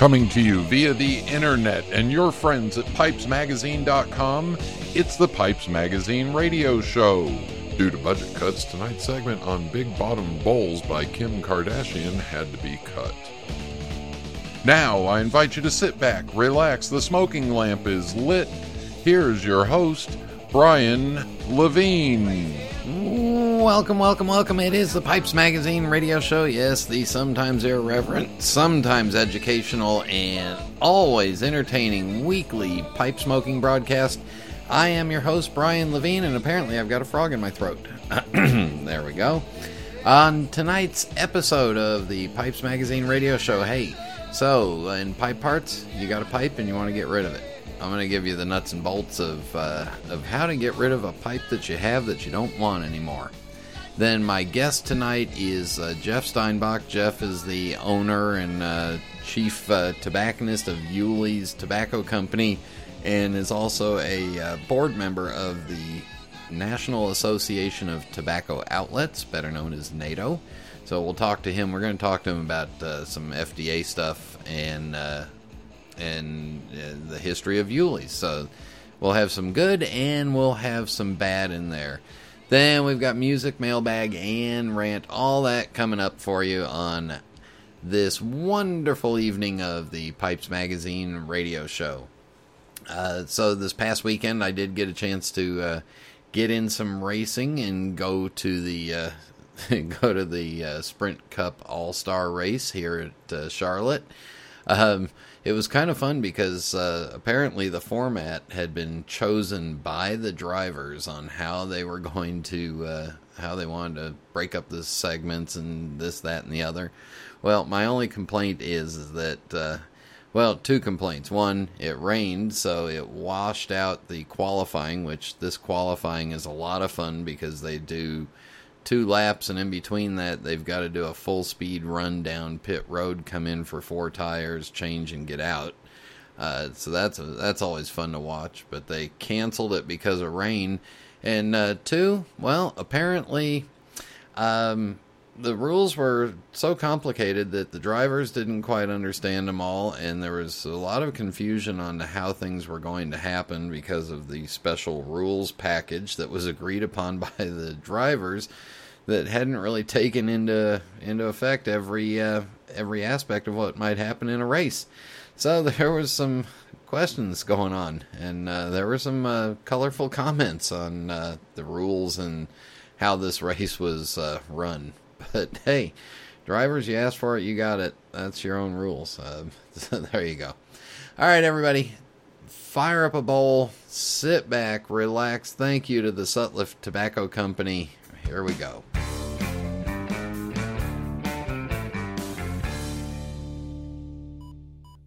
Coming to you via the internet and your friends at pipesmagazine.com, it's the Pipes Magazine radio show. Due to budget cuts, tonight's segment on Big Bottom Bowls by Kim Kardashian had to be cut. Now, I invite you to sit back, relax, the smoking lamp is lit. Here's your host, Brian Levine. Welcome, welcome, welcome. It is the Pipes Magazine radio show. Yes, the sometimes irreverent, sometimes educational, and always entertaining weekly pipe smoking broadcast. I am your host, Brian Levine, and apparently I've got a frog in my throat. there we go. On tonight's episode of the Pipes Magazine radio show, hey, so in pipe parts, you got a pipe and you want to get rid of it. I'm going to give you the nuts and bolts of uh, of how to get rid of a pipe that you have that you don't want anymore. Then my guest tonight is uh, Jeff Steinbock. Jeff is the owner and uh, chief uh, tobacconist of Uhle's Tobacco Company, and is also a uh, board member of the National Association of Tobacco Outlets, better known as NATO. So we'll talk to him. We're going to talk to him about uh, some FDA stuff and uh, and uh, the history of Uhle's. So we'll have some good and we'll have some bad in there. Then we've got music, mailbag, and rant, all that coming up for you on this wonderful evening of the Pipes Magazine radio show. Uh, so this past weekend, I did get a chance to uh, get in some racing and go to the uh, go to the uh, Sprint Cup All Star race here at uh, Charlotte. Um, it was kind of fun because uh, apparently the format had been chosen by the drivers on how they were going to uh, how they wanted to break up the segments and this that and the other. Well my only complaint is, that uh, well two complaints. One it rained so it washed out the qualifying which this qualifying is a lot of fun because they do two laps, and in between that, they've got to do a full speed run down pit road, come in for four tires, change, and get out. Uh, so that's a, that's always fun to watch. But they canceled it because of rain. And uh, two, well, apparently, um, the rules were so complicated that the drivers didn't quite understand them all, and there was a lot of confusion on how things were going to happen because of the special rules package that was agreed upon by the drivers that hadn't really taken into into effect every uh, every aspect of what might happen in a race. So there was some questions going on, and uh, there were some uh, colorful comments on uh, the rules and how this race was uh, run. But hey, drivers, you asked for it, you got it. That's your own rules. Uh, so there you go. All right, everybody, fire up a bowl, sit back, relax. Thank you to the Sutliff Tobacco Company. Here we go.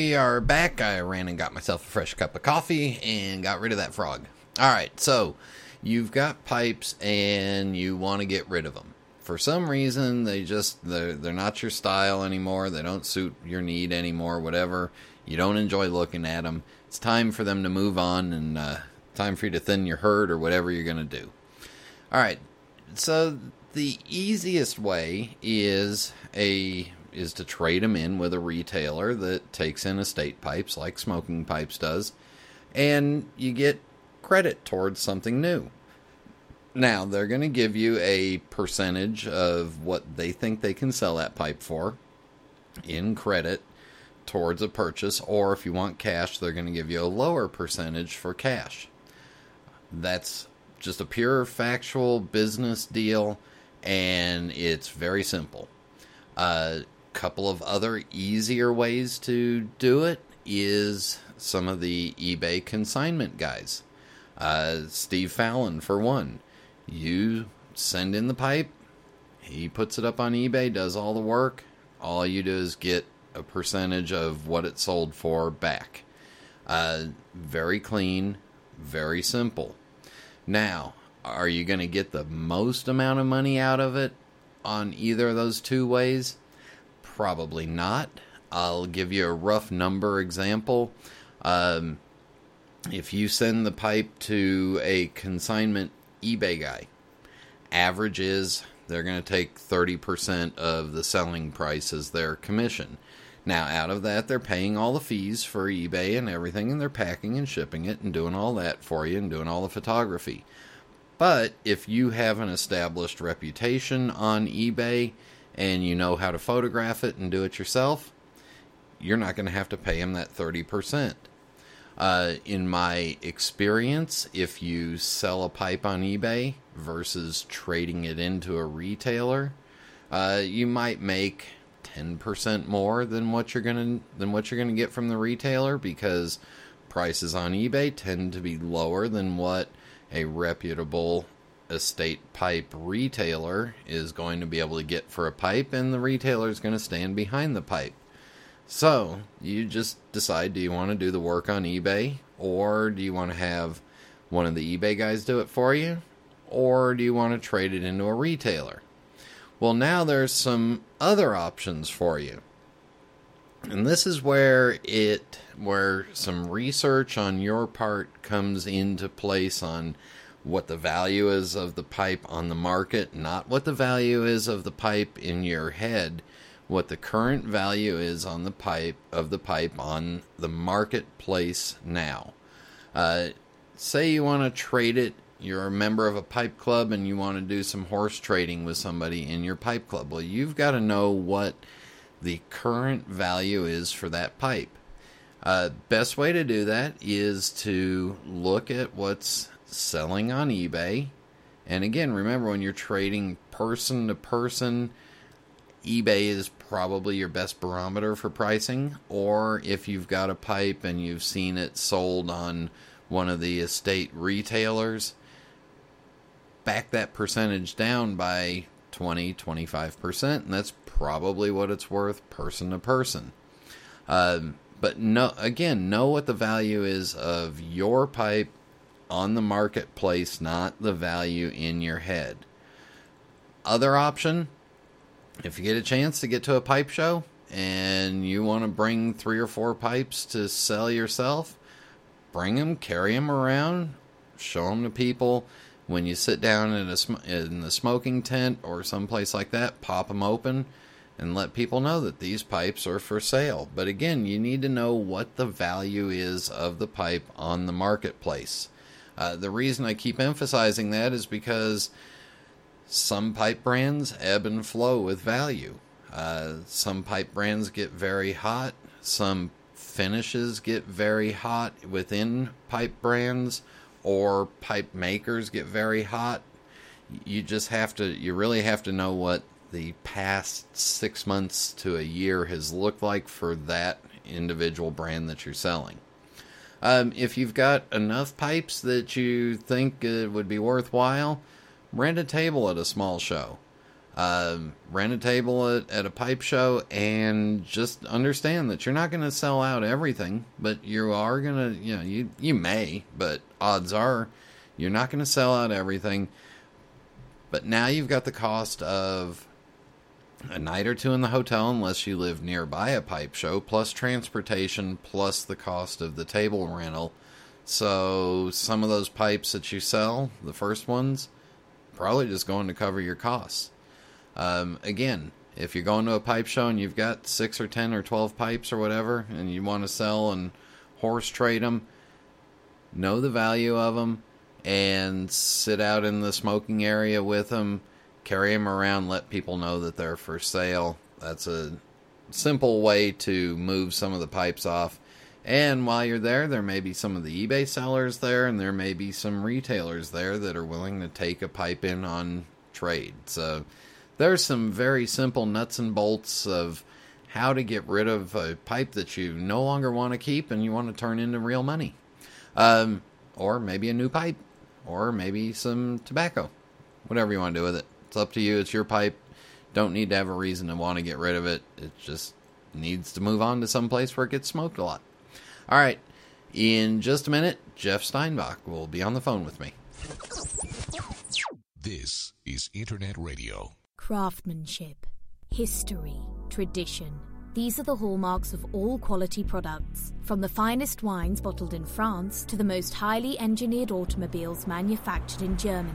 We are back. I ran and got myself a fresh cup of coffee and got rid of that frog. All right, so you've got pipes and you want to get rid of them. For some reason, they just they're, they're not your style anymore. They don't suit your need anymore. Whatever. You don't enjoy looking at them. It's time for them to move on and uh, time for you to thin your herd or whatever you're going to do. All right. So the easiest way is a is to trade them in with a retailer that takes in estate pipes like Smoking Pipes does, and you get credit towards something new. Now, they're going to give you a percentage of what they think they can sell that pipe for in credit towards a purchase, or if you want cash, they're going to give you a lower percentage for cash. That's just a pure factual business deal, and it's very simple. A couple of other easier ways to do it is some of the eBay consignment guys. Uh, Steve Fallon, for one. You send in the pipe, he puts it up on eBay, does all the work. All you do is get a percentage of what it sold for back. Uh, very clean, very simple. Now, are you going to get the most amount of money out of it on either of those two ways? Probably not. I'll give you a rough number example. Um, if you send the pipe to a consignment eBay guy, average is they're going to take 30% of the selling price as their commission. Now, out of that, they're paying all the fees for eBay and everything, and they're packing and shipping it and doing all that for you and doing all the photography. But if you have an established reputation on eBay and you know how to photograph it and do it yourself, you're not going to have to pay them that 30%. Uh, in my experience, if you sell a pipe on eBay versus trading it into a retailer, uh, you might make 10% more than what you're gonna than what you're gonna get from the retailer because prices on eBay tend to be lower than what a reputable estate pipe retailer is going to be able to get for a pipe, and the retailer is going to stand behind the pipe. So you just decide do you want to do the work on eBay, or do you want to have one of the eBay guys do it for you, or do you want to trade it into a retailer? Well, now there's some other options for you. And this is where it where some research on your part comes into place on what the value is of the pipe on the market, not what the value is of the pipe in your head, what the current value is on the pipe of the pipe on the marketplace now. Uh, say you want to trade it, you're a member of a pipe club and you want to do some horse trading with somebody in your pipe club. Well, you've got to know what the current value is for that pipe. Uh, best way to do that is to look at what's selling on eBay. And again, remember when you're trading person to person, eBay is probably your best barometer for pricing. Or if you've got a pipe and you've seen it sold on one of the estate retailers, back that percentage down by 20 25%, and that's probably what it's worth person to person. Um, but no, again, know what the value is of your pipe on the marketplace, not the value in your head. Other option, if you get a chance to get to a pipe show and you want to bring three or four pipes to sell yourself, bring them, carry them around, show them to people. When you sit down in, a, in the smoking tent or someplace like that, pop them open and let people know that these pipes are for sale. But again, you need to know what the value is of the pipe on the marketplace. Uh, the reason I keep emphasizing that is because some pipe brands ebb and flow with value. Uh, some pipe brands get very hot, some finishes get very hot within pipe brands, or pipe makers get very hot. You just have to, you really have to know what the past six months to a year has looked like for that individual brand that you're selling. Um, if you've got enough pipes that you think it would be worthwhile, rent a table at a small show. Um, rent a table at, at a pipe show and just understand that you're not going to sell out everything, but you are going to, you know, you, you may, but odds are you're not going to sell out everything. But now you've got the cost of a night or two in the hotel unless you live nearby a pipe show, plus transportation, plus the cost of the table rental. So some of those pipes that you sell, the first ones, probably just going to cover your costs. Um, again, if you're going to a pipe show and you've got six or ten or twelve pipes or whatever, and you want to sell and horse trade them, know the value of them, and sit out in the smoking area with them, carry them around, let people know that they're for sale. That's a simple way to move some of the pipes off. And while you're there, there may be some of the eBay sellers there, and there may be some retailers there that are willing to take a pipe in on trade. So there's some very simple nuts and bolts of how to get rid of a pipe that you no longer want to keep and you want to turn into real money. Um, or maybe a new pipe, or maybe some tobacco. Whatever you want to do with it. It's up to you. It's your pipe. Don't need to have a reason to want to get rid of it. It just needs to move on to some place where it gets smoked a lot. All right. In just a minute, Jeff Steinbock will be on the phone with me. This is Internet Radio. Craftsmanship, history, tradition. These are the hallmarks of all quality products, from the finest wines bottled in France to the most highly engineered automobiles manufactured in Germany.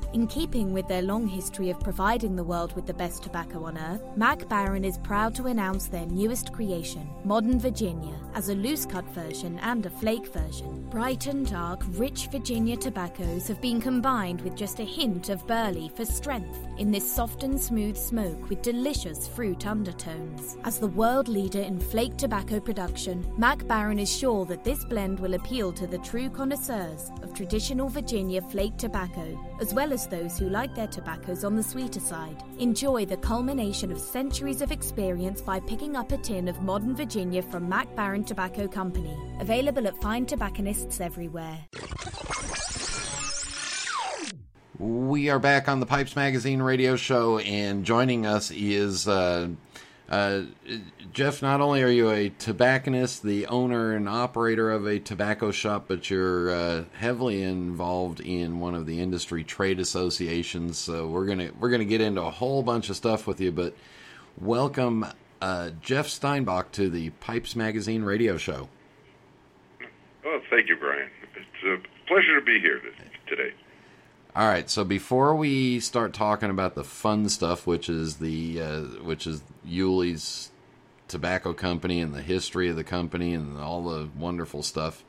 In keeping with their long history of providing the world with the best tobacco on earth, Mac Baren is proud to announce their newest creation, Modern Virginia, as a loose cut version and a flake version. Bright and dark, rich Virginia tobaccos have been combined with just a hint of burley for strength in this soft and smooth smoke with delicious fruit undertones. As the world leader in flake tobacco production, Mac Baren is sure that this blend will appeal to the true connoisseurs of traditional Virginia flake tobacco, as well as those who like their tobaccos on the sweeter side. Enjoy the culmination of centuries of experience by picking up a tin of modern Virginia from Mac Baren Tobacco Company. Available at fine tobacconists everywhere. We are back on the Pipes Magazine radio show, and joining us is uh, uh, Jeff. Not only are you a tobacconist, the owner and operator of a tobacco shop, but you're uh, heavily involved in one of the industry trade associations. So we're gonna we're gonna get into a whole bunch of stuff with you. But welcome, uh, Jeff Steinbock, to the Pipes Magazine radio show. Oh, thank you, Brian. It's a pleasure to be here today. All right, so before we start talking about the fun stuff, which is the uh, which is Uhle's tobacco company and the history of the company and all the wonderful stuff,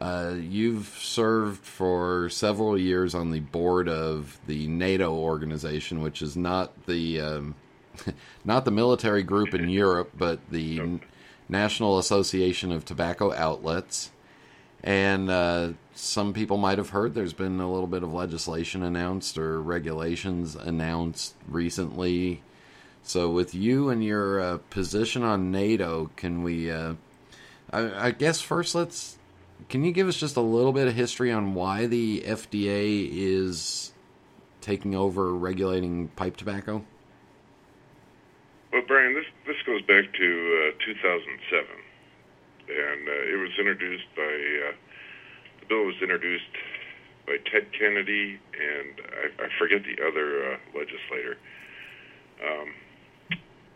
uh, you've served for several years on the board of the NATO organization, which is not the um, not the military group in Europe, but the National Association of Tobacco Outlets. And uh, some people might have heard there's been a little bit of legislation announced or regulations announced recently. So, with you and your uh, position on NATO, can we? Uh, I, I, guess first, let's. Can you give us just a little bit of history on why the FDA is taking over regulating pipe tobacco? Well, Brian, this this goes back to uh, 2007 and uh, it was introduced by uh, the bill was introduced by Ted Kennedy and I, I forget the other uh, legislator, um,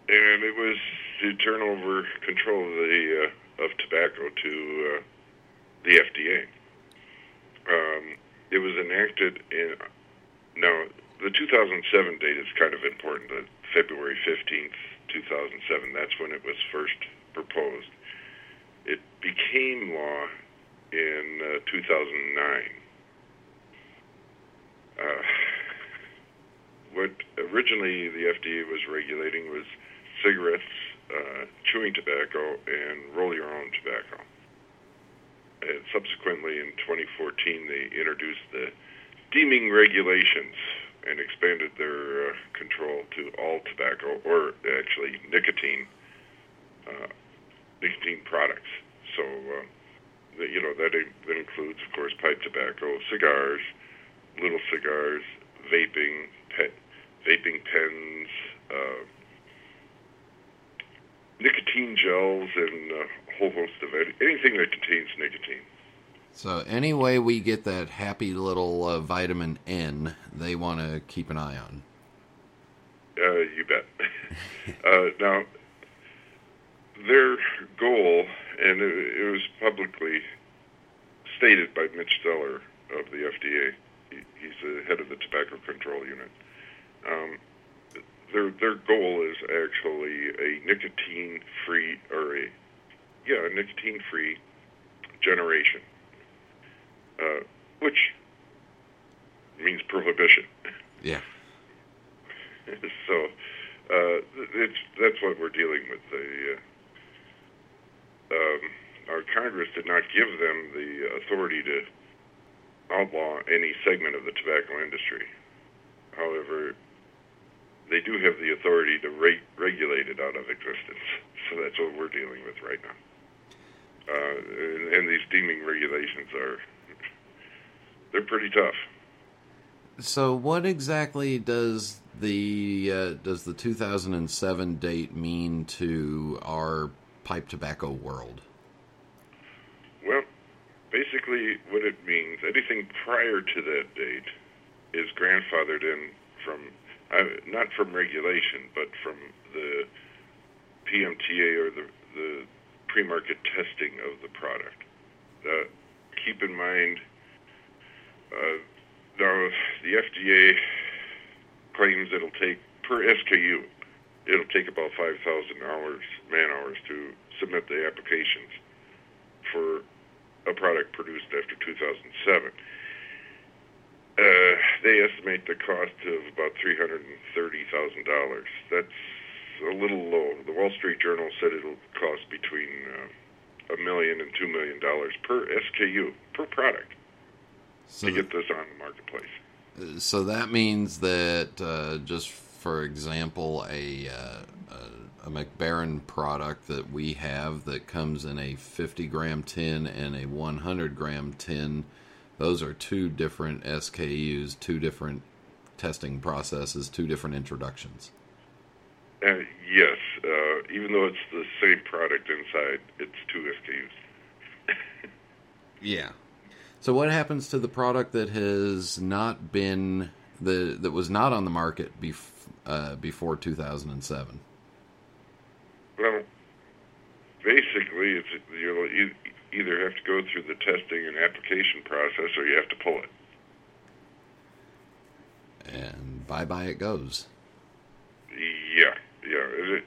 and it was to turn over control of the uh, of tobacco to uh, the FDA. Um, it was enacted in now the 2007 date is kind of important. The February 15th, 2007. That's when it was first proposed it became law in uh, 2009. Uh, what originally the FDA was regulating was cigarettes, uh, chewing tobacco, and roll your own tobacco. And subsequently, in 2014, they introduced the deeming regulations and expanded their uh, control to all tobacco, or actually nicotine uh, nicotine products. So, uh, the, you know, that, that includes, of course, pipe tobacco, cigars, little cigars, vaping, pet, vaping pens, uh, nicotine gels, and a whole host of anything that contains nicotine. So, any way we get that happy little uh, vitamin N, they want to keep an eye on. Uh, you bet. uh, now, their goal, and it, it was publicly stated by Mitch Zeller of the FDA. He, he's the head of the Tobacco Control Unit. Um, their their goal is actually a nicotine free or a yeah a nicotine free generation, uh, which means prohibition. Yeah. so uh, it's that's what we're dealing with. The uh, um, our Congress did not give them the authority to outlaw any segment of the tobacco industry. However, they do have the authority to re- regulate it out of existence. So that's what we're dealing with right now. Uh, and, and these deeming regulations are they're pretty tough. So, what exactly does the uh, does the 2007 date mean to our pipe tobacco world? Well, basically, what it means, anything prior to that date is grandfathered in from uh, not from regulation, but from the PMTA or the, the pre-market testing of the product. Uh, keep in mind, uh, now the FDA claims it'll take per SKU, it'll take about 5,000 hours, man hours to submit the applications for a product produced after 2007. Uh, they estimate the cost of about $330,000. That's a little low. The Wall Street Journal said it'll cost between uh, a million and two million dollars per SKU per product So, to get this on the marketplace. so that means that uh, just for example, a, uh, a a Mac Baren product that we have that comes in a 50 gram tin and a 100 gram tin, those are two different SKUs, two different testing processes, two different introductions. Uh, yes, uh, even though it's the same product inside, it's two SKUs. Yeah. So what happens to the product that has not been the that was not on the market bef- uh, before 2007? Well, basically, it's you'll e- either have to go through the testing and application process, or you have to pull it. And bye bye it goes. Yeah, yeah. Is it,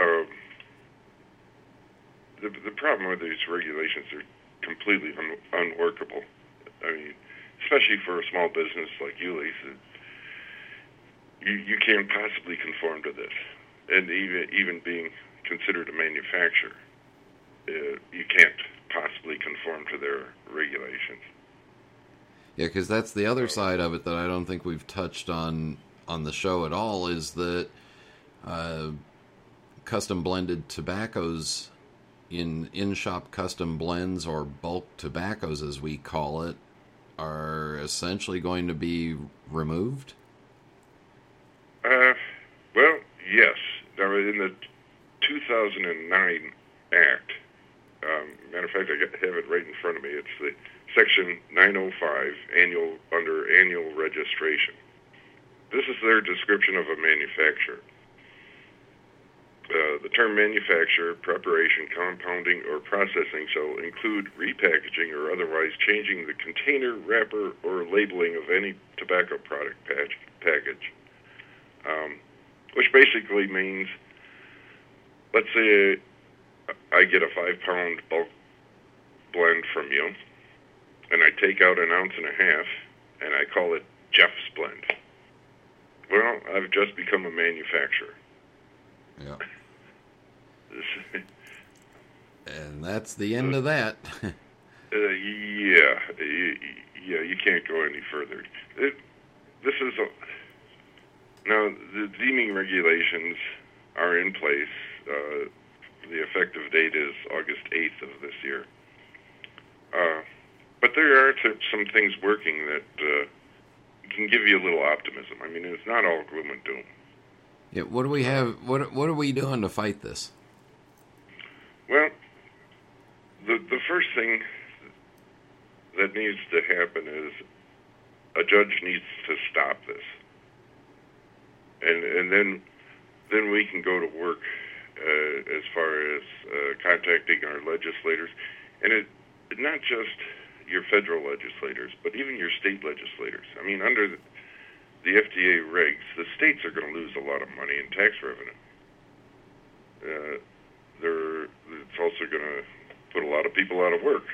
um, the the problem with these regulations are completely un, unworkable. I mean, especially for a small business like Uhle's, you you can't possibly conform to this, and even even being considered a manufacturer, uh, you can't possibly conform to their regulations. Yeah, because that's the other side of it that I don't think we've touched on on the show at all is that uh, custom blended tobaccos in in shop custom blends or bulk tobaccos as we call it are essentially going to be removed. Uh, well, yes. Now, in the 2009 Act, um, matter of fact, I have it right in front of me. It's the Section 905, annual under annual registration. This is their description of a manufacturer. Uh, the term manufacture, preparation, compounding, or processing shall include repackaging or otherwise changing the container, wrapper, or labeling of any tobacco product patch, package. Um, which basically means, let's say I get a five pound bulk blend from you, and I take out an ounce and a half, and I call it Jeff's blend. Well, I've just become a manufacturer. Yeah. And that's the end of that. Uh, yeah, yeah, you can't go any further. It, this is a, now the deeming regulations are in place. Uh, the effective date is August 8th of this year. Uh, but there are t- some things working that uh, can give you a little optimism. I mean, it's not all gloom and doom. yeah, what do we have? What what are we doing to fight this? Well, the the first thing that needs to happen is a judge needs to stop this, and and then then we can go to work uh, as far as uh, contacting our legislators, and it not just your federal legislators, but even your state legislators. I mean, under the, the FDA regs, the states are going to lose a lot of money in tax revenue. Uh, they're, it's also going to put a lot of people out of work.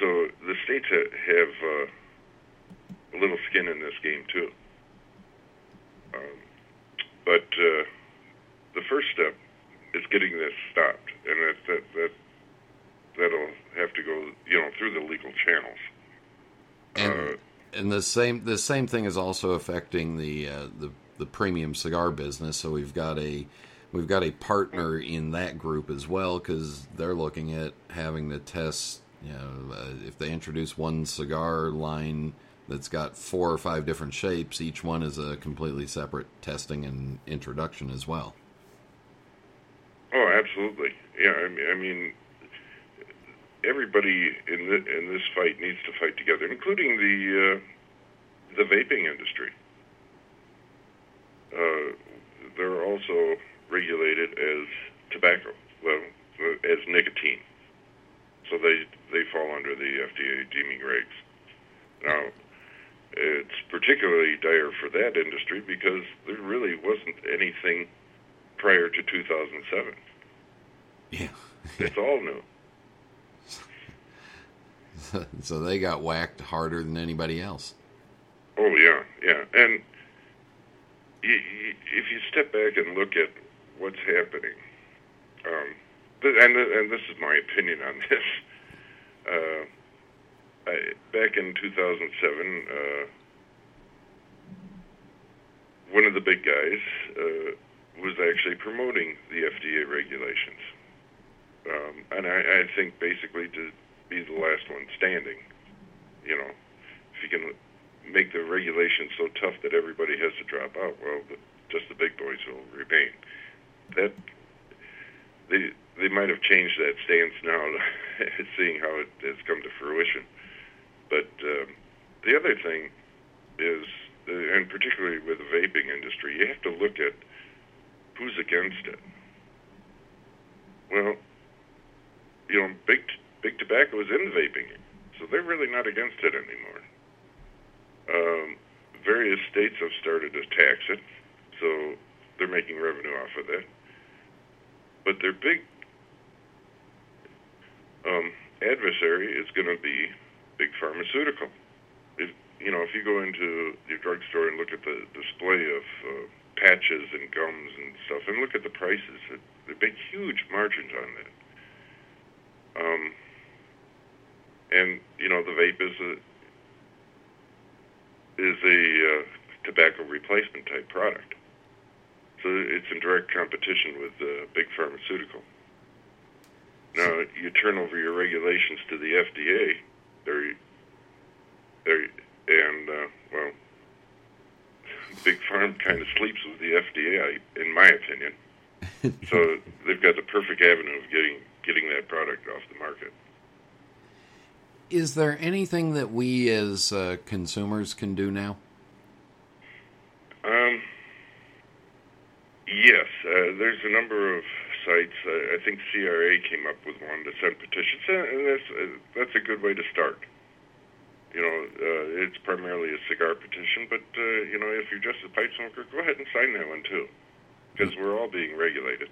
So the states ha- have uh, a little skin in this game too. Um, but uh, the first step is getting this stopped, and that that that that'll have to go, you know, through the legal channels. And Uh, and the same the same thing is also affecting the uh, the the premium cigar business. So we've got a we've got a partner in that group as well because they're looking at having to test. You know, uh, if they introduce one cigar line that's got four or five different shapes, each one is a completely separate testing and introduction as well. Oh, absolutely. Yeah, I mean, I mean everybody in the, in this fight needs to fight together, including the uh, the vaping industry. Uh, they're also regulated as tobacco, well, uh, as nicotine, so they they fall under the FDA deeming regs. Now, it's particularly dire for that industry because there really wasn't anything prior to 2007. Yeah. It's all new. so they got whacked harder than anybody else. Oh yeah, yeah. And if you step back and look at what's happening, um, th- and and this is my opinion on this. Uh, I, back in 2007, uh, one of the big guys uh, was actually promoting the FDA regulations, um, and I, I think basically to be the last one standing. You know, if you can make the regulations so tough that everybody has to drop out, well, the, just the big boys will remain. That they they might have changed that stance now, seeing how it has come to fruition. But um, the other thing is, uh, and particularly with the vaping industry, you have to look at who's against it. Well, you know, big big tobacco is in vaping, so they're really not against it anymore. Um, various states have started to tax it, so they're making revenue off of that. But their big um, adversary is going to be big pharmaceutical. If you know, if you go into your drugstore and look at the display of uh, patches and gums and stuff, and look at the prices, they make huge margins on that. Um, and you know, the vape is a is a uh, tobacco replacement type product. It's in direct competition with uh, big pharmaceutical. Now you turn over your regulations to the FDA, they're, they're, and uh, well, big pharma kind of sleeps with the FDA, in my opinion. so they've got the perfect avenue of getting getting that product off the market. Is there anything that we as uh, consumers can do now? Um, yes, uh, there's a number of sites. Uh, I think CRA came up with one to send petitions, and that's uh, that's a good way to start. You know, uh, it's primarily a cigar petition, but uh, you know, if you're just a pipe smoker, go ahead and sign that one too, because we're all being regulated.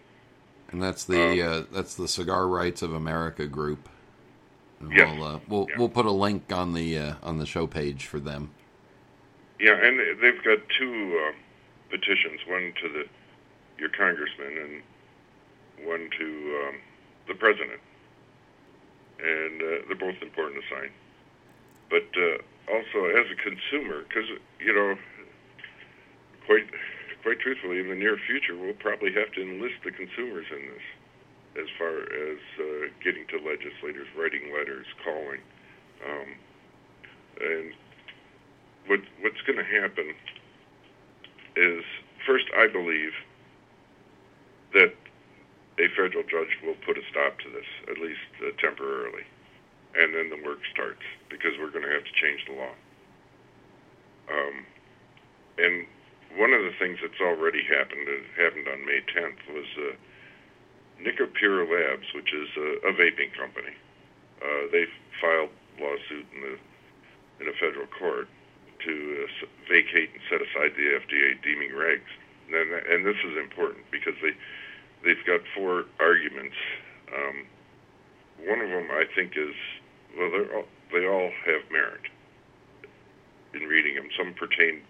And that's the Um, uh, that's the Cigar Rights of America group. And Yes. We'll uh, we'll, Yeah. we'll put a link on the uh, on the show page for them. Yeah, and they've got two petitions: one to the your congressman and one to um, the president. And uh, they're both important to sign. But uh, also, as a consumer, because you know, quite quite truthfully, in the near future, we'll probably have to enlist the consumers in this, as far as uh, getting to legislators, writing letters, calling, um, and what what's going to happen is first I believe that a federal judge will put a stop to this at least uh, temporarily and then the work starts because we're going to have to change the law um, and one of the things that's already happened it happened on May 10th was uh, Nicopure Labs, which is a, a vaping company, uh, they filed lawsuit in the in a federal court to uh, vacate and set aside the FDA deeming regs. And, and this is important because they they've got four arguments. Um, one of them, I think, is well, all, they all have merit in reading them. Some pertain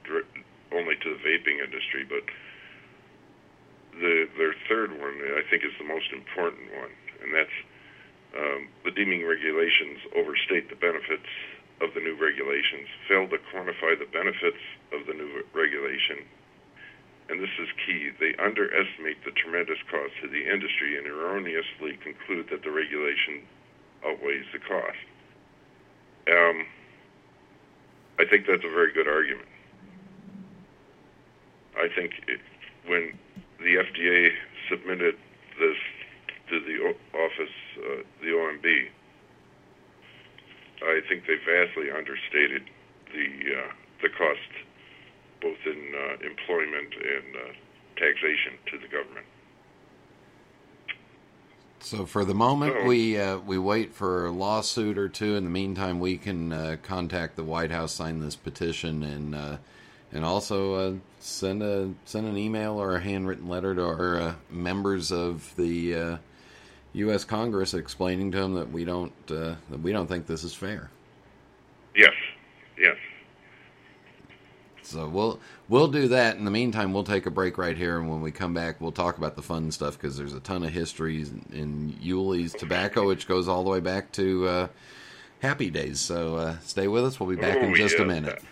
only to the vaping industry, but the their third one, I think, is the most important one, and that's um, the deeming regulations overstate the benefits of the new regulations, fail to quantify the benefits of the new regulation, and this is key, they underestimate the tremendous cost to the industry and erroneously conclude that the regulation outweighs the cost. Um, I think that's a very good argument. I think it, when the FDA submitted this to the office, uh, the OMB, I think they vastly understated the uh, the cost, both in uh, employment and uh, taxation to the government. So for the moment, so, we uh, we wait for a lawsuit or two. In the meantime, we can uh, contact the White House, sign this petition, and uh, and also send a send an email or a handwritten letter to our members of the U.S. Congress explaining to them that we don't uh, that we don't think this is fair. Yes, yes. So we'll we'll do that. In the meantime, we'll take a break right here, and when we come back, we'll talk about the fun stuff because there's a ton of history in Uhle's tobacco, which goes all the way back to uh, Happy Days. So uh, stay with us. We'll be back oh, in just yeah. a minute.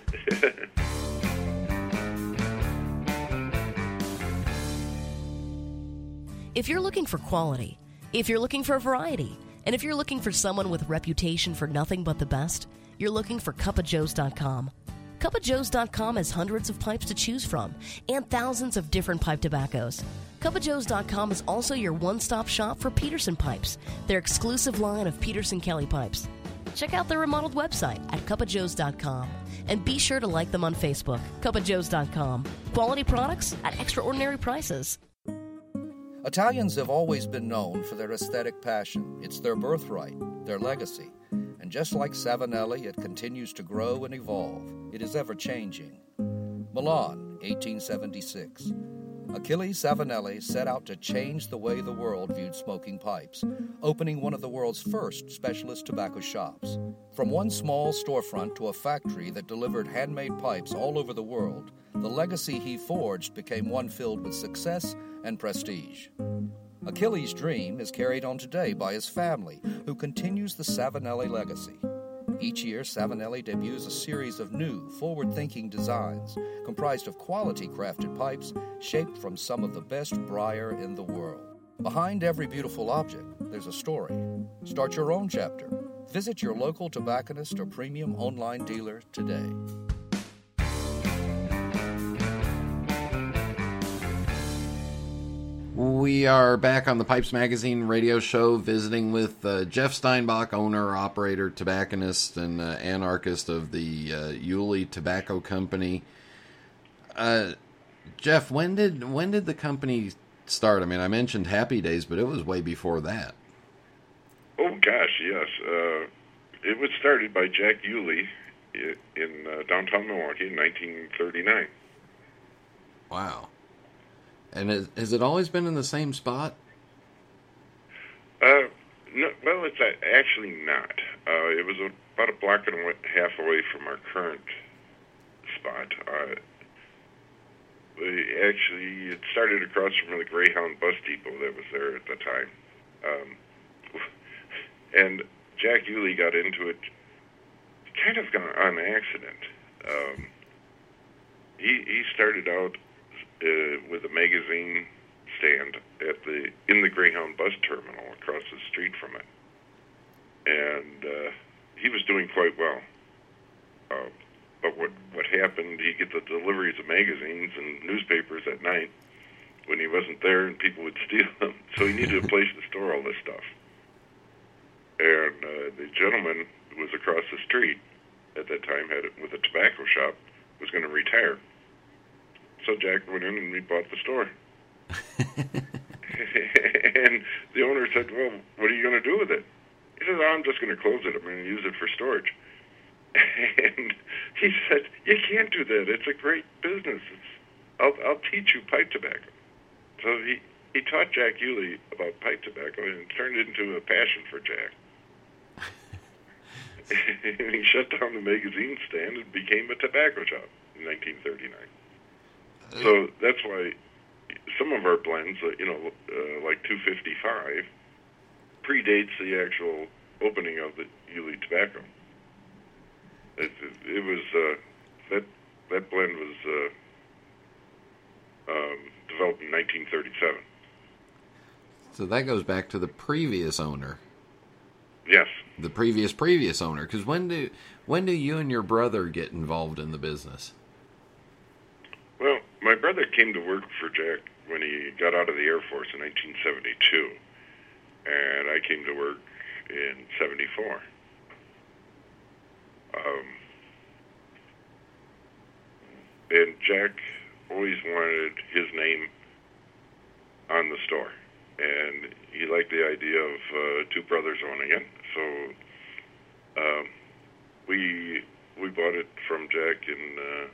if you're looking for quality if you're looking for variety, and if you're looking for someone with reputation for nothing but the best, you're looking for cupofjoes.com. Cupofjoes.com has hundreds of pipes to choose from and thousands of different pipe tobaccos. Cupofjoes.com is also your one-stop shop for Peterson pipes, their exclusive line of Peterson Kelly pipes. Check out their remodeled website at cupofjoes.com and be sure to like them on Facebook, cupofjoes.com. Quality products at extraordinary prices. Italians have always been known for their aesthetic passion. It's their birthright, their legacy. And just like Savinelli, it continues to grow and evolve. It is ever changing. Milan, 1876. Achille Savinelli set out to change the way the world viewed smoking pipes, opening one of the world's first specialist tobacco shops. From one small storefront to a factory that delivered handmade pipes all over the world, the legacy he forged became one filled with success and prestige. Achilles' dream is carried on today by his family, who continues the Savinelli legacy. Each year, Savinelli debuts a series of new, forward thinking designs comprised of quality crafted pipes shaped from some of the best briar in the world. Behind every beautiful object, there's a story. Start your own chapter. Visit your local tobacconist or premium online dealer today. We are back on the Pipes Magazine radio show, visiting with uh, Jeff Steinbock, owner, operator, tobacconist, and uh, anarchist of the uh, Uhle Tobacco Company. Uh, Jeff, when did when did the company start? I mean, I mentioned Happy Days, but it was way before that. Oh gosh, yes. Uh, it was started by Jack Uhle in uh, downtown Milwaukee in 1939. Wow. And has it always been in the same spot? Uh, no, well, it's actually not. Uh, it was about a block and a half away from our current spot. Uh, actually, it started across from the Greyhound bus depot that was there at the time. Um, and Jack Uhle got into it kind of on accident. Um, he he started out uh, with a magazine stand at the in the Greyhound bus terminal across the street from it, and uh, he was doing quite well. Uh, but what what happened? He get the deliveries of magazines and newspapers at night when he wasn't there, and people would steal them. So he needed a place to store all this stuff. And uh, the gentleman who was across the street at that time had it with a tobacco shop was going to retire. So Jack went in and we bought the store. and the owner said, well, what are you going to do with it? He said, oh, I'm just going to close it. I'm going to use it for storage. And he said, you can't do that. It's a great business. It's, I'll, I'll teach you pipe tobacco. So he, he taught Jack Uhle about pipe tobacco and it turned into a passion for Jack. and he shut down the magazine stand and became a tobacco shop in 1939. So that's why some of our blends, uh, you know, uh, like 255, predates the actual opening of the Uhle tobacco. It, it, it was uh, that that blend was uh, um, developed in 1937. So that goes back to the previous owner. Yes. The previous previous owner. Because when do when do you and your brother get involved in the business? Brother came to work for Jack when he got out of the Air Force in 1972, and I came to work in '74. Um, and Jack always wanted his name on the store, and he liked the idea of uh, two brothers owning it. So um, we we bought it from Jack in uh,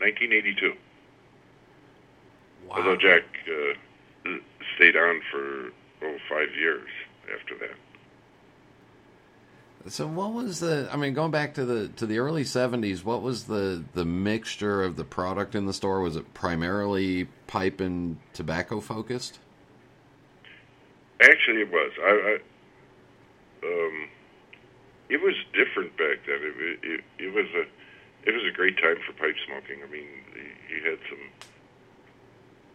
1982. Wow. Although Jack uh, stayed on for oh five years after that. So what was the? I mean, going back to the to the early '70s, what was the the mixture of the product in the store? Was it primarily pipe and tobacco focused? Actually, it was. I, I um, it was different back then. It, it, it was a it was a great time for pipe smoking. I mean, you had some,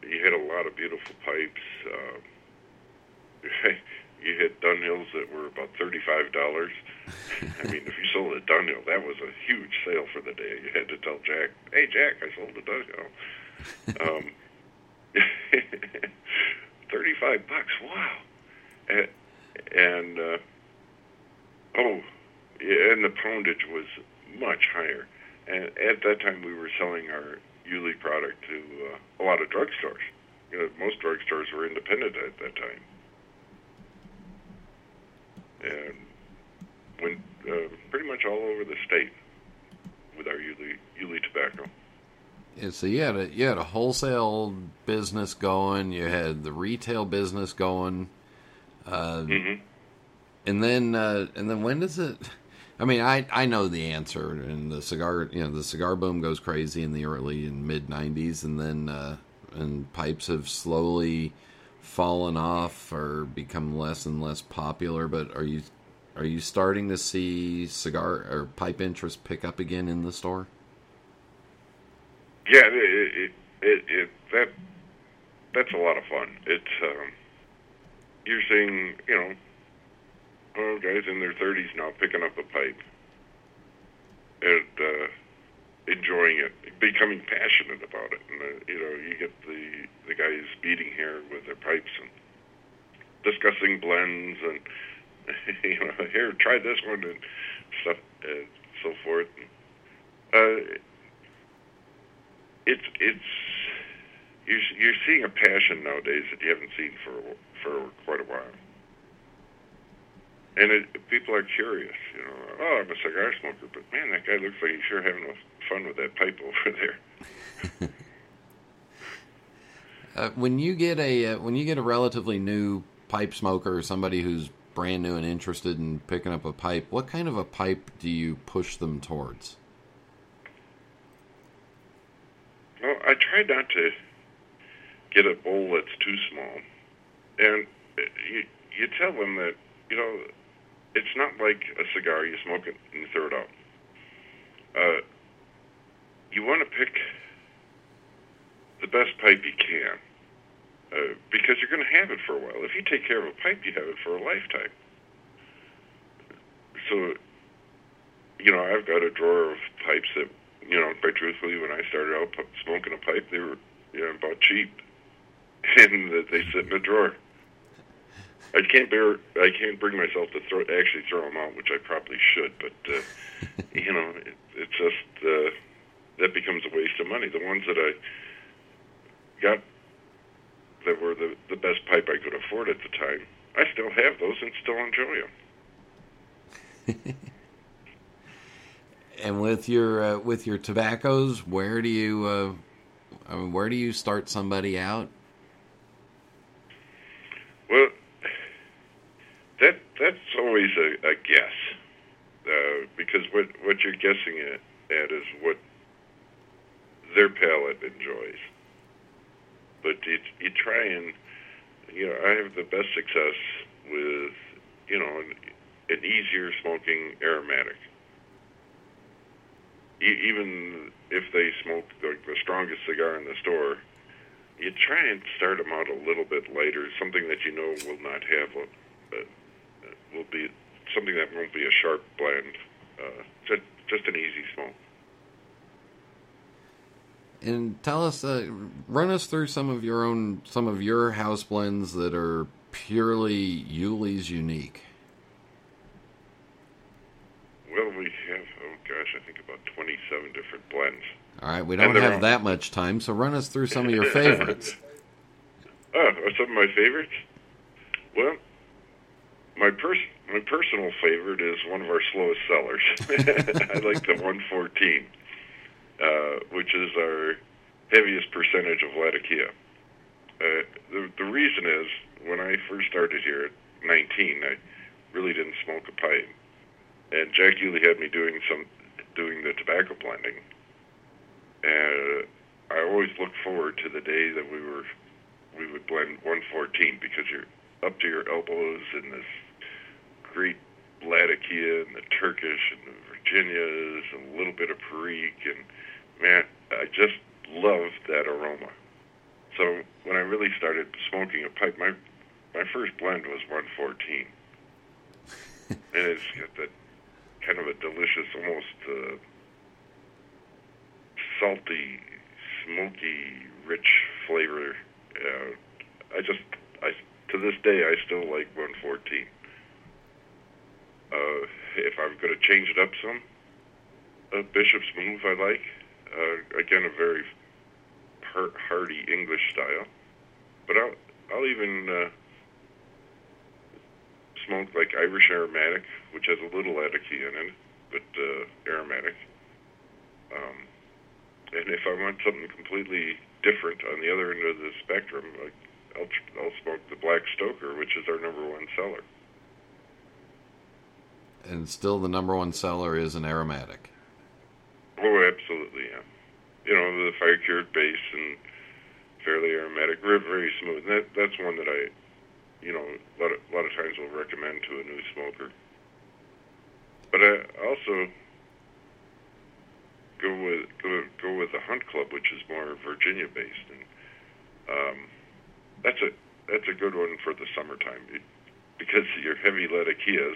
you had a lot of beautiful pipes. Um, you had Dunhills that were about thirty-five dollars. I mean, if you sold a Dunhill, that was a huge sale for the day. You had to tell Jack, "Hey, Jack, I sold a Dunhill." Um, Thirty-five bucks. Wow. And, and uh, oh, and the poundage was much higher. And at that time, we were selling our Uhle product to uh, a lot of drugstores. You know, most drugstores were independent at that time. And went uh, pretty much all over the state with our Uhle, Uhle tobacco. Yeah, so you had a you had a wholesale business going, you had the retail business going, uh, Mhm. and then uh, and then when does it? I mean, I I know the answer, and the cigar you know the cigar boom goes crazy in the early and mid '90s, and then uh, and pipes have slowly fallen off or become less and less popular. But are you are you starting to see cigar or pipe interest pick up again in the store? Yeah, it, it, it, that that's a lot of fun. It's um, you're seeing, you know, oh, guys in their 30s now picking up a pipe and uh, enjoying it, becoming passionate about it. And uh, you know, you get the the guys beating hair with their pipes and discussing blends and you know, here, try this one and stuff and so forth. Uh, it's it's you're you're seeing a passion nowadays that you haven't seen for for quite a while. And it, people are curious, you know. Oh, I'm a cigar smoker, but man, that guy looks like he's sure having fun with that pipe over there. Uh, when you get a uh, when you get a relatively new pipe smoker or somebody who's brand new and interested in picking up a pipe, what kind of a pipe do you push them towards? Well, I try not to get a bowl that's too small, and uh, you you tell them that you know it's not like a cigar. You smoke it and you throw it out. Uh, you want to pick the best pipe you can uh, because you're going to have it for a while. If you take care of a pipe, you have it for a lifetime. So, you know, I've got a drawer of pipes that, you know, quite truthfully, when I started out smoking a pipe, they were, you know, about cheap, and that they sit in a drawer. I can't bear. I can't bring myself to throw actually throw them out, which I probably should. But uh, you know, it, it's just uh, that becomes a waste of money. The ones that I got that were the the best pipe I could afford at the time I still have those and still enjoy them. and with your uh, with your tobaccos, where do you uh, I mean, where do you start somebody out? Well, that's always a, a guess, uh, because what what you're guessing at, at is what their palate enjoys. But you, you try and, you know, I have the best success with, you know, an, an easier smoking aromatic. E- even if they smoke like the strongest cigar in the store, you try and start them out a little bit lighter, something that you know will not have a, a will be something that won't be a sharp blend, uh, just just an easy smoke. And tell us, uh, run us through some of your own, some of your house blends that are purely Uhle's unique. Well, we have, oh gosh, I think about 27 different blends. All right, we don't have all... that much time, so run us through some of your favorites. oh, some of my favorites? Well, my pers- my personal favorite is one of our slowest sellers. I like the 114 uh, which is our heaviest percentage of Latakia. Uh, the, the reason is, when I first started here at 19, I really didn't smoke a pipe. And Jack Uhle had me doing some doing the tobacco blending. And I always looked forward to the day that we were we would blend 114 because you're up to your elbows in this great Latakia and the Turkish and the Virginias and a little bit of Perique and man, I just loved that aroma. So when I really started smoking a pipe, my my first blend was 114, and it's got that kind of a delicious, almost uh, salty, smoky, rich flavor. Uh, I just, I to this day, I still like 114. Uh, if I'm going to change it up some, a Bishop's Move I like. Uh, again, a very hearty English style. But I'll I'll even uh, smoke like Irish aromatic, which has a little Latakia in it, but uh, aromatic. Um, and if I want something completely different on the other end of the spectrum, like I'll I'll smoke the Black Stoker, which is our number one seller. And still, the number one seller is an aromatic. Oh, absolutely, yeah. You know, the fire cured base and fairly aromatic, very, very smooth. And that that's one that I, you know, a lot of, a lot of times will recommend to a new smoker. But I also go with go go with the Hunt Club, which is more Virginia based, and um, that's a that's a good one for the summertime because your heavy Latakias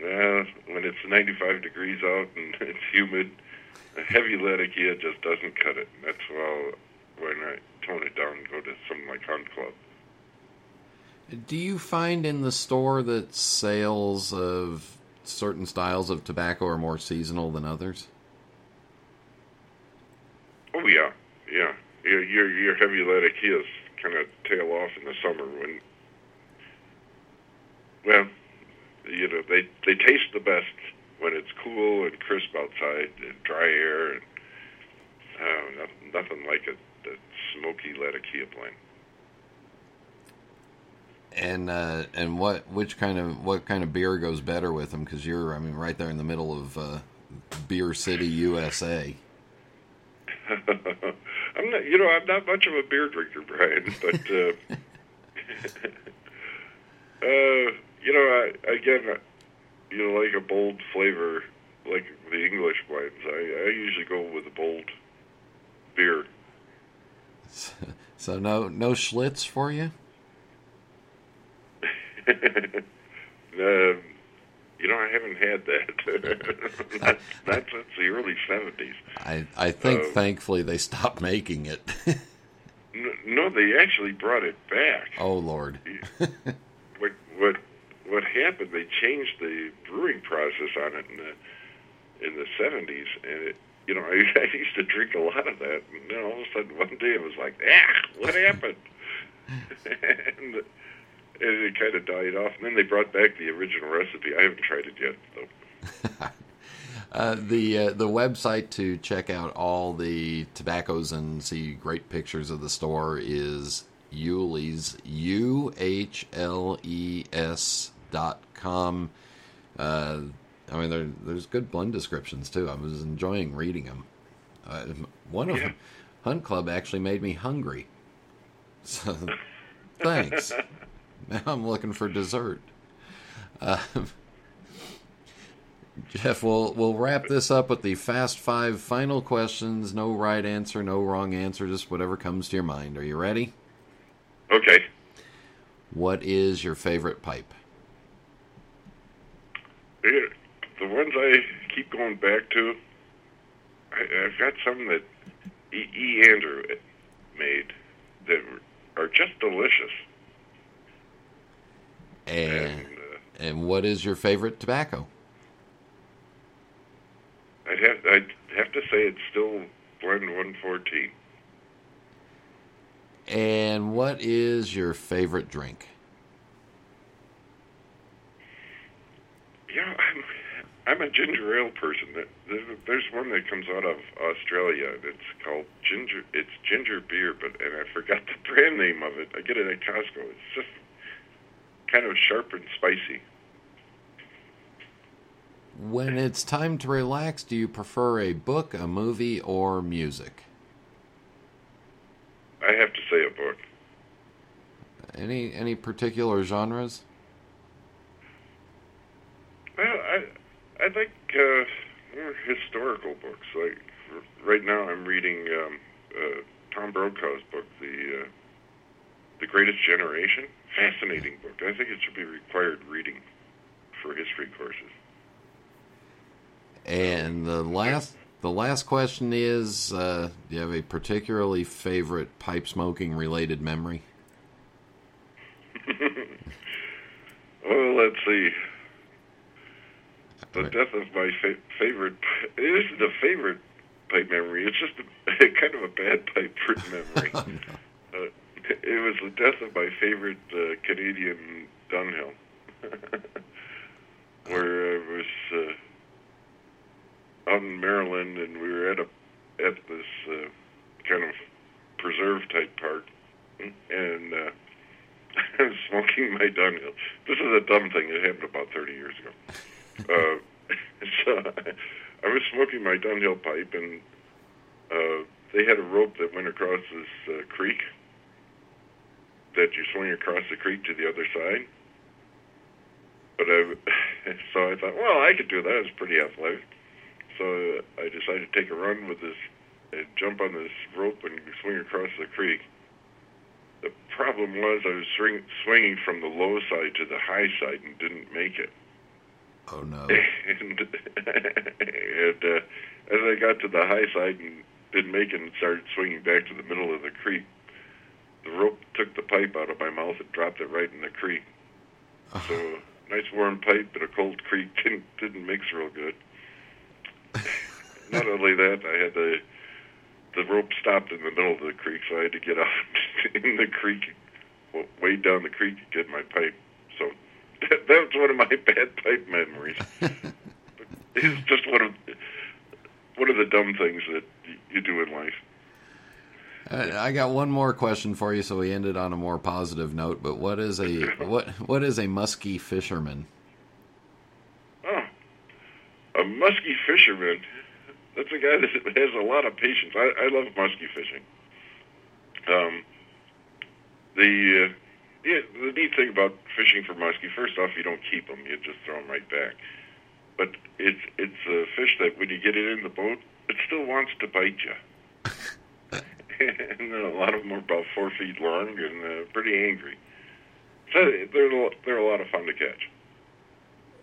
yeah, when it's 95 degrees out and it's humid, a heavy lead Latakia just doesn't cut it. That's why when I tone it down and go to something like Hunt Club. Do you find in the store that sales of certain styles of tobacco are more seasonal than others? Oh yeah, yeah. Your your, your heavy Latakias kind of tail off in the summer when, well, you know they they taste the best when it's cool and crisp outside and dry air and uh, nothing, nothing like a, a smoky Latakia blend. And uh, and what which kind of what kind of beer goes better with them? Because you're I mean right there in the middle of uh, Beer City, USA. I'm not you know I'm not much of a beer drinker, Brian, but. Uh, uh, you know, I, again, you know, like a bold flavor, like the English wines. I, I usually go with a bold beer. So no, no Schlitz for you. um, you know, I haven't had that. not, not since the early seventies. I I think um, thankfully they stopped making it. no, they actually brought it back. Oh Lord. what what what happened? They changed the brewing process on it in the in the seventies, and it. You know, I, I used to drink a lot of that, and then all of a sudden one day it was like, ah, what happened? and it kind of died off. And then they brought back the original recipe. I haven't tried it yet, though. Uh, the uh, the website to check out all the tobaccos and see great pictures of the store is Uhles U H L E S dot com. Uh, I mean, there, there's good blend descriptions too. I was enjoying reading them. Uh, one of Yeah. them, Hunt Club, actually made me hungry. So, thanks. now I'm looking for dessert. Uh, Jeff, we'll we'll wrap this up with the fast five final questions. No right answer, no wrong answer, just whatever comes to your mind. Are you ready? Okay. What is your favorite pipe? The ones I keep going back to, I, I've got some that E. e. Andrew made that are just delicious. And And uh, and what is your favorite tobacco? I'd have I'd have to say it's still blend 114. And what is your favorite drink? Yeah, I'm I'm a ginger ale person. There's one that comes out of Australia. and It's called ginger. It's ginger beer, but and I forgot the brand name of it. I get it at Costco. It's just kind of sharp and spicy. When it's time to relax, do you prefer a book, a movie, or music? I have to say a book. Any any particular genres? Well, I I like uh, more historical books. Like right now, I'm reading um, uh, Tom Brokaw's book, the uh, the Greatest Generation. Fascinating book. I think it should be required reading for history courses. And the last the last question is: uh, Do you have a particularly favorite pipe smoking related memory? well, let's see. The death of my fa- favorite. It isn't a favorite pipe memory. It's just a, kind of a bad pipe memory. uh, it death of my favorite uh, Canadian Dunhill, where I was uh, out in Maryland, and we were at a at this uh, kind of preserve type park, and uh, I was smoking my Dunhill. This is a dumb thing. It happened about 30 years ago. uh, so I was smoking my Dunhill pipe, and uh, they had a rope that went across this uh, creek that you swing across the creek to the other side. But I, so I thought, well, I could do that. It's pretty athletic. So uh, I decided to take a run with this, and jump on this rope and swing across the creek. The problem was I was swing, swinging from the low side to the high side and didn't make it. Oh no! and and uh, as I got to the high side and didn't make it and started swinging back to the middle of the creek, the rope took the pipe out of my mouth and dropped it right in the creek. So nice warm pipe, but a cold creek didn't didn't mix real good. Not only that, I had the the rope stopped in the middle of the creek, so I had to get out in the creek, way down the creek to get my pipe. So that, that was one of my bad pipe memories. it's just one of one of the dumb things that you do in life. Uh, I got one more question for you, so we ended on a more positive note. But what is a what what is a musky fisherman? Oh, a musky fisherman. That's a guy that has a lot of patience. I, I love musky fishing. Um, the uh, yeah, the neat thing about fishing for muskie, first off, you don't keep them; you just throw them right back. But it's it's a fish that when you get it in the boat, it still wants to bite you. and a lot of them are about four feet long and uh, pretty angry. So they're they're a lot of fun to catch.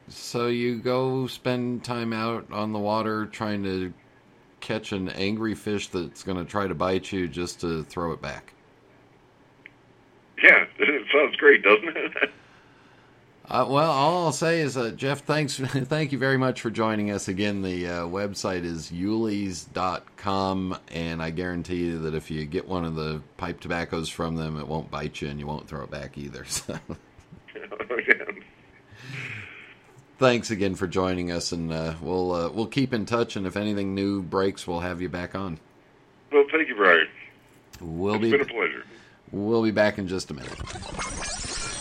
So you go spend time out on the water trying to catch an angry fish that's going to try to bite you just to throw it back. Yeah, it sounds great, doesn't it? Uh, well, all I'll say is, uh, Jeff, thanks, thank you very much for joining us again. The uh, website is uhles.com, and I guarantee you that if you get one of the pipe tobaccos from them, it won't bite you and you won't throw it back either. So, Thanks again for joining us, and uh, we'll uh, we'll keep in touch. And if anything new breaks, we'll have you back on. Well, thank you, Brian. We'll it's be been a pleasure. We'll be back in just a minute.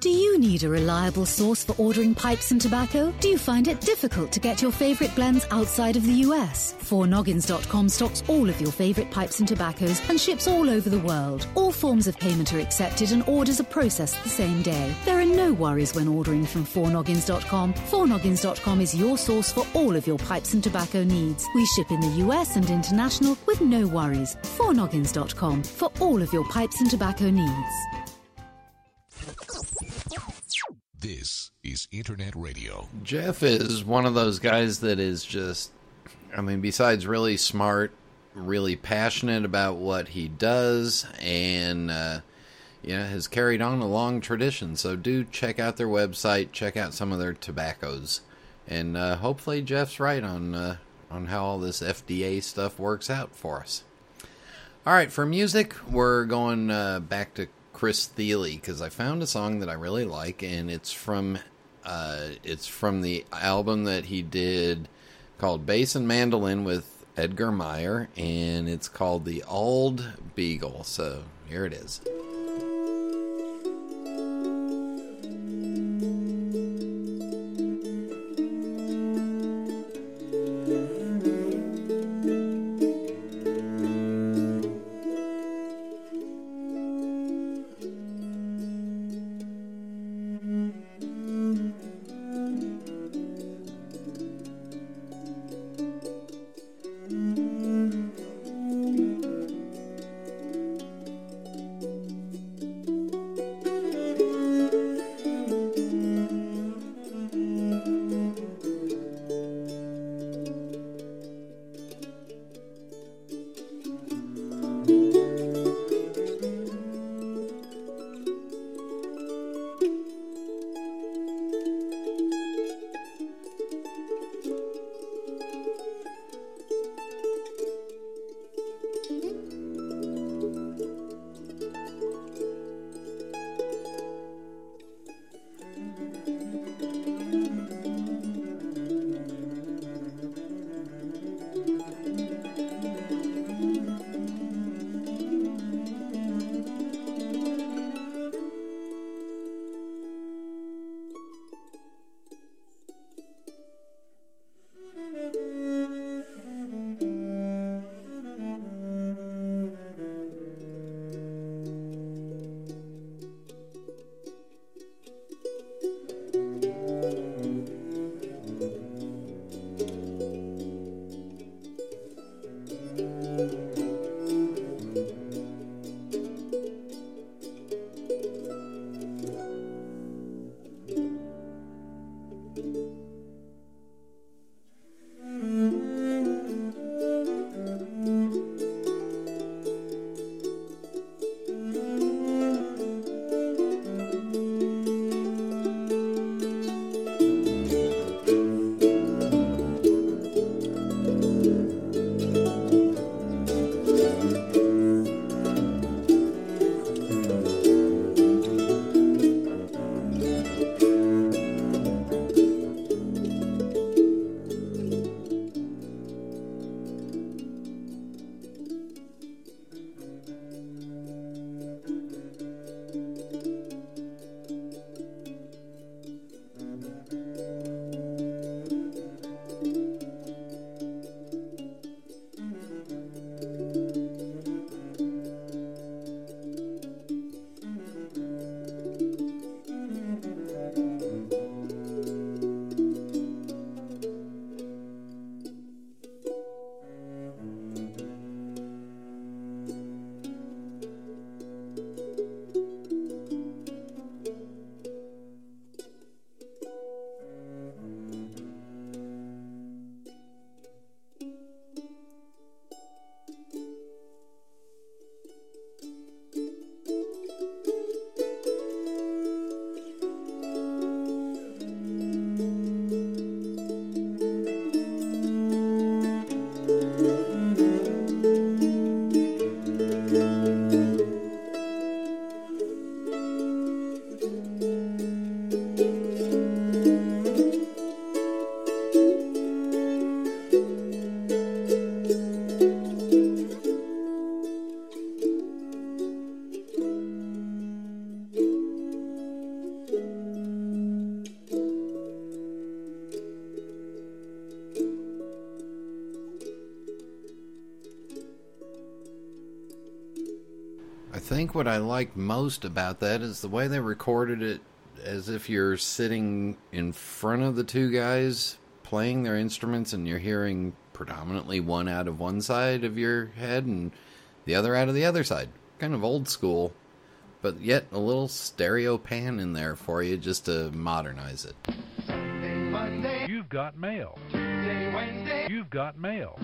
Do you need a reliable source for ordering pipes and tobacco? Do you find it difficult to get your favorite blends outside of the US? 4noggins.com stocks all of your favorite pipes and tobaccos and ships all over the world. All forms of payment are accepted and orders are processed the same day. There are no worries when ordering from 4noggins.com. 4noggins.com is your source for all of your pipes and tobacco needs. We ship in the US and international with no worries. 4noggins.com for all of your pipes and tobacco needs. This is Internet Radio. Jeff is one of those guys that is just, I mean, besides really smart, really passionate about what he does, and, uh, you know, has carried on a long tradition. So do check out their website, check out some of their tobaccos, and uh, hopefully Jeff's right on uh, on how all this FDA stuff works out for us. All right, for music, we're going uh, back to Chris Thile because I found a song that I really like, and it's from uh, it's from the album that he did called Bass and Mandolin with Edgar Meyer, and it's called The Old Beagle. So here it is. I like most about that is the way they recorded it as if you're sitting in front of the two guys playing their instruments and you're hearing predominantly one out of one side of your head and the other out of the other side. Kind of old school, but yet a little stereo pan in there for you just to modernize it. You've got mail. You've got mail.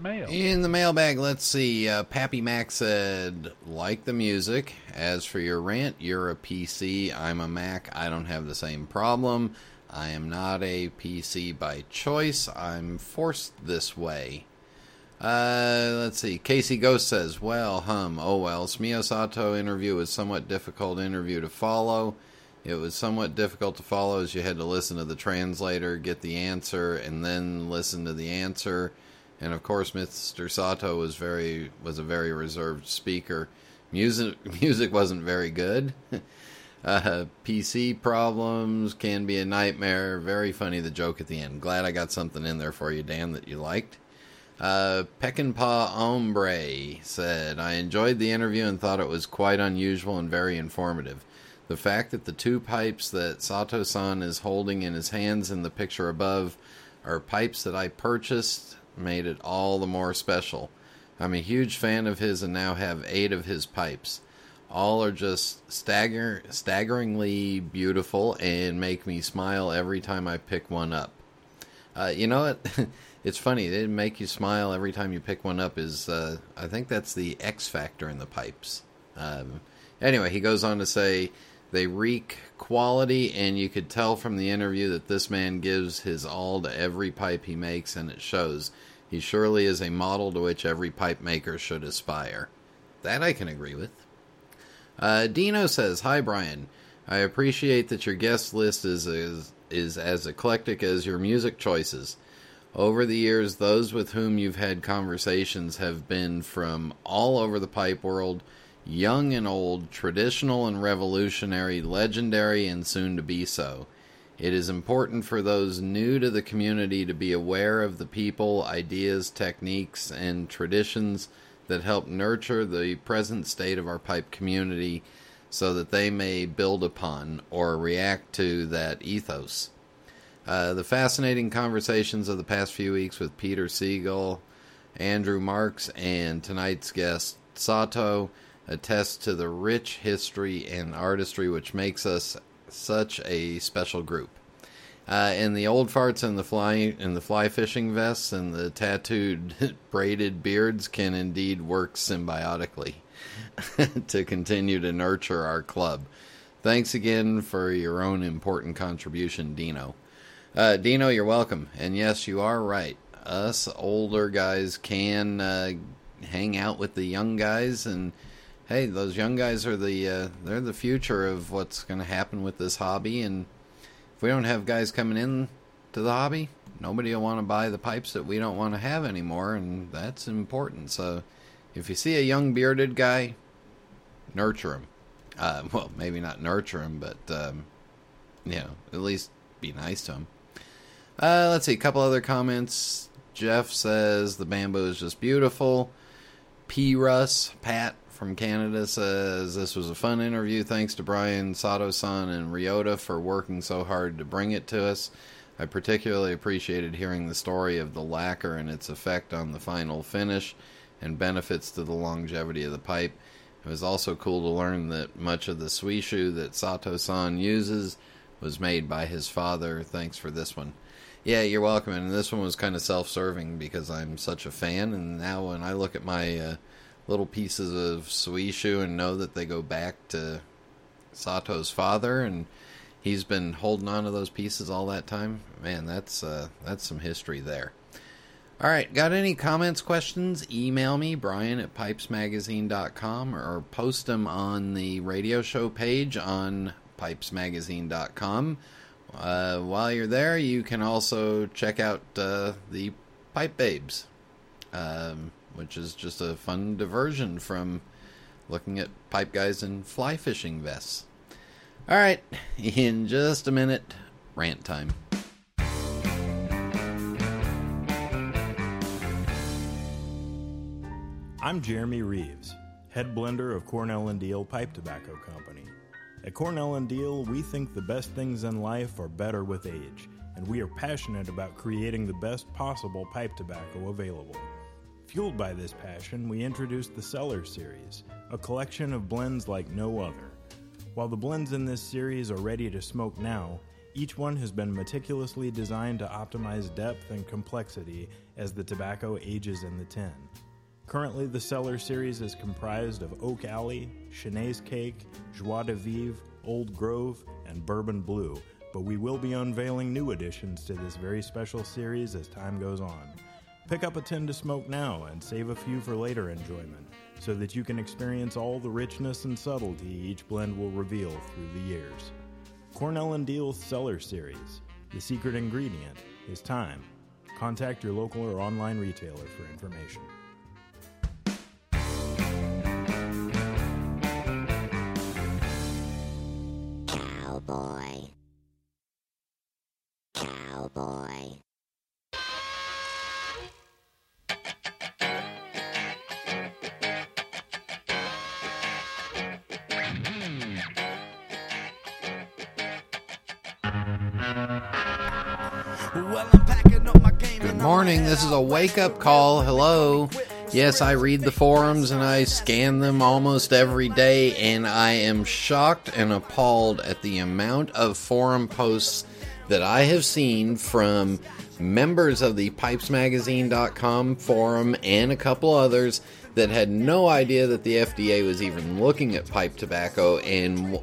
Mail. In the mailbag, let's see. Uh, Pappy Mac said, like the music. As for your rant, you're a PC. I'm a Mac. I don't have the same problem. I am not a PC by choice. I'm forced this way. Uh, let's see. Casey Ghost says, well, hum, oh well. Smio Sato interview was somewhat difficult interview to follow. It was somewhat difficult to follow as you had to listen to the translator, get the answer, and then listen to the answer. And of course, Mr. Sato was very was a very reserved speaker. Music music wasn't very good. uh, PC problems can be a nightmare. Very funny the joke at the end. Glad I got something in there for you, Dan, that you liked. Uh, Peckinpah Ombre said, I enjoyed the interview and thought it was quite unusual and very informative. The fact that the two pipes that Sato san is holding in his hands in the picture above are pipes that I purchased made it all the more special. I'm a huge fan of his and now have eight of his pipes. All are just stagger, staggeringly beautiful and make me smile every time I pick one up. Uh, you know what? it's funny. They make you smile every time you pick one up. Is uh, I think that's the X factor in the pipes. Um, anyway, he goes on to say they reek quality, and you could tell from the interview that this man gives his all to every pipe he makes, and it shows. He surely is a model to which every pipe maker should aspire. That I can agree with. Uh, Dino says, "Hi Brian, I appreciate that your guest list is is is as eclectic as your music choices. Over the years, those with whom you've had conversations have been from all over the pipe world." young and old, traditional and revolutionary, legendary and soon to be so. It is important for those new to the community to be aware of the people, ideas, techniques, and traditions that help nurture the present state of our pipe community so that they may build upon or react to that ethos. Uh, the fascinating conversations of the past few weeks with Peter Siegel, Andrew Marks, and tonight's guest, Sato attest to the rich history and artistry which makes us such a special group. Uh, and the old farts and the fly and the fly fishing vests and the tattooed braided beards can indeed work symbiotically to continue to nurture our club. Thanks again for your own important contribution, Dino. Uh, Dino, you're welcome. And yes, you are right. Us older guys can uh, hang out with the young guys and hey, those young guys are the uh, they're the future of what's going to happen with this hobby. And if we don't have guys coming in to the hobby, nobody will want to buy the pipes that we don't want to have anymore, and that's important. So if you see a young bearded guy, nurture him. Uh, well, maybe not nurture him, but um, you know, at least be nice to him. Uh, let's see, a couple other comments. Jeff says the bamboo is just beautiful. P. Russ, Pat from Canada says this was a fun interview. Thanks to Brian Sato-san and Ryota for working so hard to bring it to us. I particularly appreciated hearing the story of the lacquer and its effect on the final finish and benefits to the longevity of the pipe. It was also cool to learn that much of the suishu that Sato-san uses was made by his father. Thanks for this one. Yeah, you're welcome. And this one was kind of self-serving because I'm such a fan. And now when I look at my uh, little pieces of suishu and know that they go back to Sato's father and he's been holding on to those pieces all that time. Man, that's uh, that's some history there. All right, got any comments, questions? Email me, Brian at pipesmagazine.com, or post them on the radio show page on pipesmagazine.com. Uh, while you're there, you can also check out uh, the Pipe Babes. Um, which is just a fun diversion from looking at pipe guys in fly fishing vests. All right, in just a minute, rant time. I'm Jeremy Reeves. head blender of Cornell and Diehl Pipe Tobacco Company. At Cornell and Diehl, we think the best things in life are better with age, and we are passionate about creating the best possible pipe tobacco available. Fueled by this passion, we introduced the Cellar Series, a collection of blends like no other. While the blends in this series are ready to smoke now, each one has been meticulously designed to optimize depth and complexity as the tobacco ages in the tin. Currently, the Cellar series is comprised of Oak Alley, Cheneys Cake, Joie de Vivre, Old Grove, and Bourbon Blue, but we will be unveiling new additions to this very special series as time goes on. Pick up a tin to smoke now and save a few for later enjoyment so that you can experience all the richness and subtlety each blend will reveal through the years. Cornell and Diehl's Cellar Series. The secret ingredient is time. Contact your local or online retailer for information. Cowboy. Cowboy. This is a wake up call. Hello. Yes, I read the forums and I scan them almost every day, and I am shocked and appalled at the amount of forum posts that I have seen from members of the pipesmagazine.com forum and a couple others that had no idea that the FDA was even looking at pipe tobacco and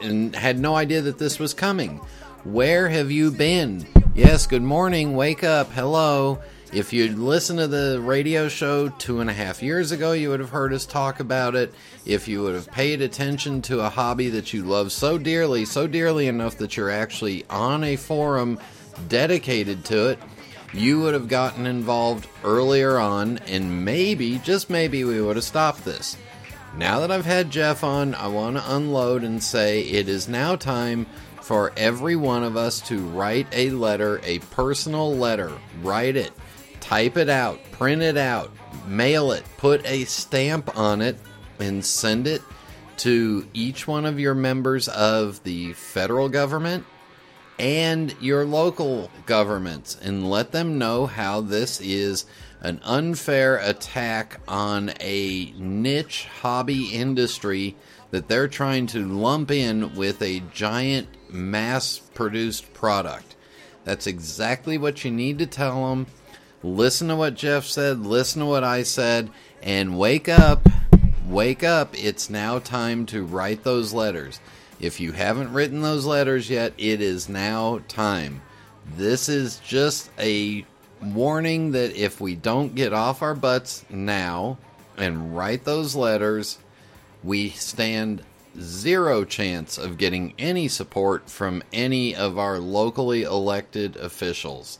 and had no idea that this was coming. Where have you been? Yes, good morning. Wake up. Hello. If you'd listened to the radio show two and a half years ago, you would have heard us talk about it. If you would have paid attention to a hobby that you love so dearly, so dearly enough that you're actually on a forum dedicated to it, you would have gotten involved earlier on, and maybe, just maybe, we would have stopped this. Now that I've had Jeff on, I want to unload and say it is now time for every one of us to write a letter, a personal letter. Write it, type it out, print it out, mail it, put a stamp on it, and send it to each one of your members of the federal government and your local governments and let them know how this is an unfair attack on a niche hobby industry that they're trying to lump in with a giant mass produced product. That's exactly what you need to tell them. Listen to what Jeff said, listen to what I said, and wake up. Wake up. It's now time to write those letters. If you haven't written those letters yet, it is now time. This is just a warning that if we don't get off our butts now and write those letters, we stand zero chance of getting any support from any of our locally elected officials.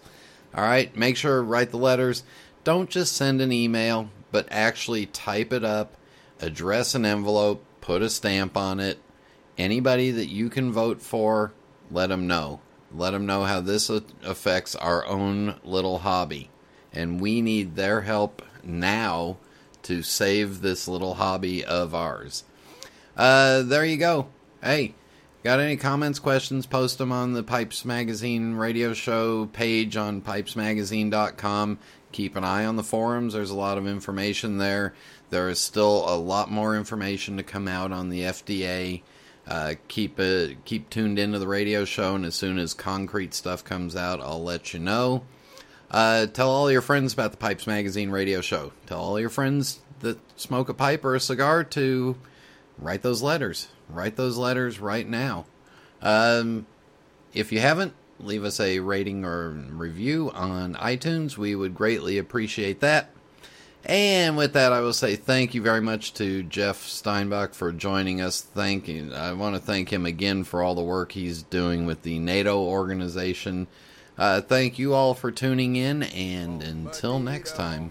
All right, make sure write the letters. Don't just send an email, but actually type it up, address an envelope, put a stamp on it. Anybody that you can vote for, let them know. Let them know how this affects our own little hobby. And we need their help now to save this little hobby of ours. Uh, there you go. Hey, got any comments, questions? Post them on the Pipes Magazine radio show page on pipesmagazine.com. Keep an eye on the forums. There's a lot of information there. There is still a lot more information to come out on the FDA. Uh, keep uh, keep tuned into the radio show, and as soon as concrete stuff comes out, I'll let you know. Uh, tell all your friends about the Pipes Magazine radio show. Tell all your friends that smoke a pipe or a cigar to write those letters. Write those letters right now. Um, if you haven't, leave us a rating or review on iTunes. We would greatly appreciate that. And with that, I will say thank you very much to Jeff Steinbock for joining us. Thank you. I want to thank him again for all the work he's doing with the NATO organization. Uh, thank you all for tuning in, and until next time.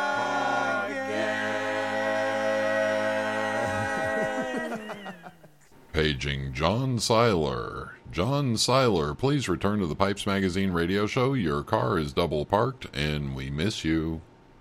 John Seiler. John Seiler, please return to the Pipes Magazine radio show. Your car is double parked and we miss you.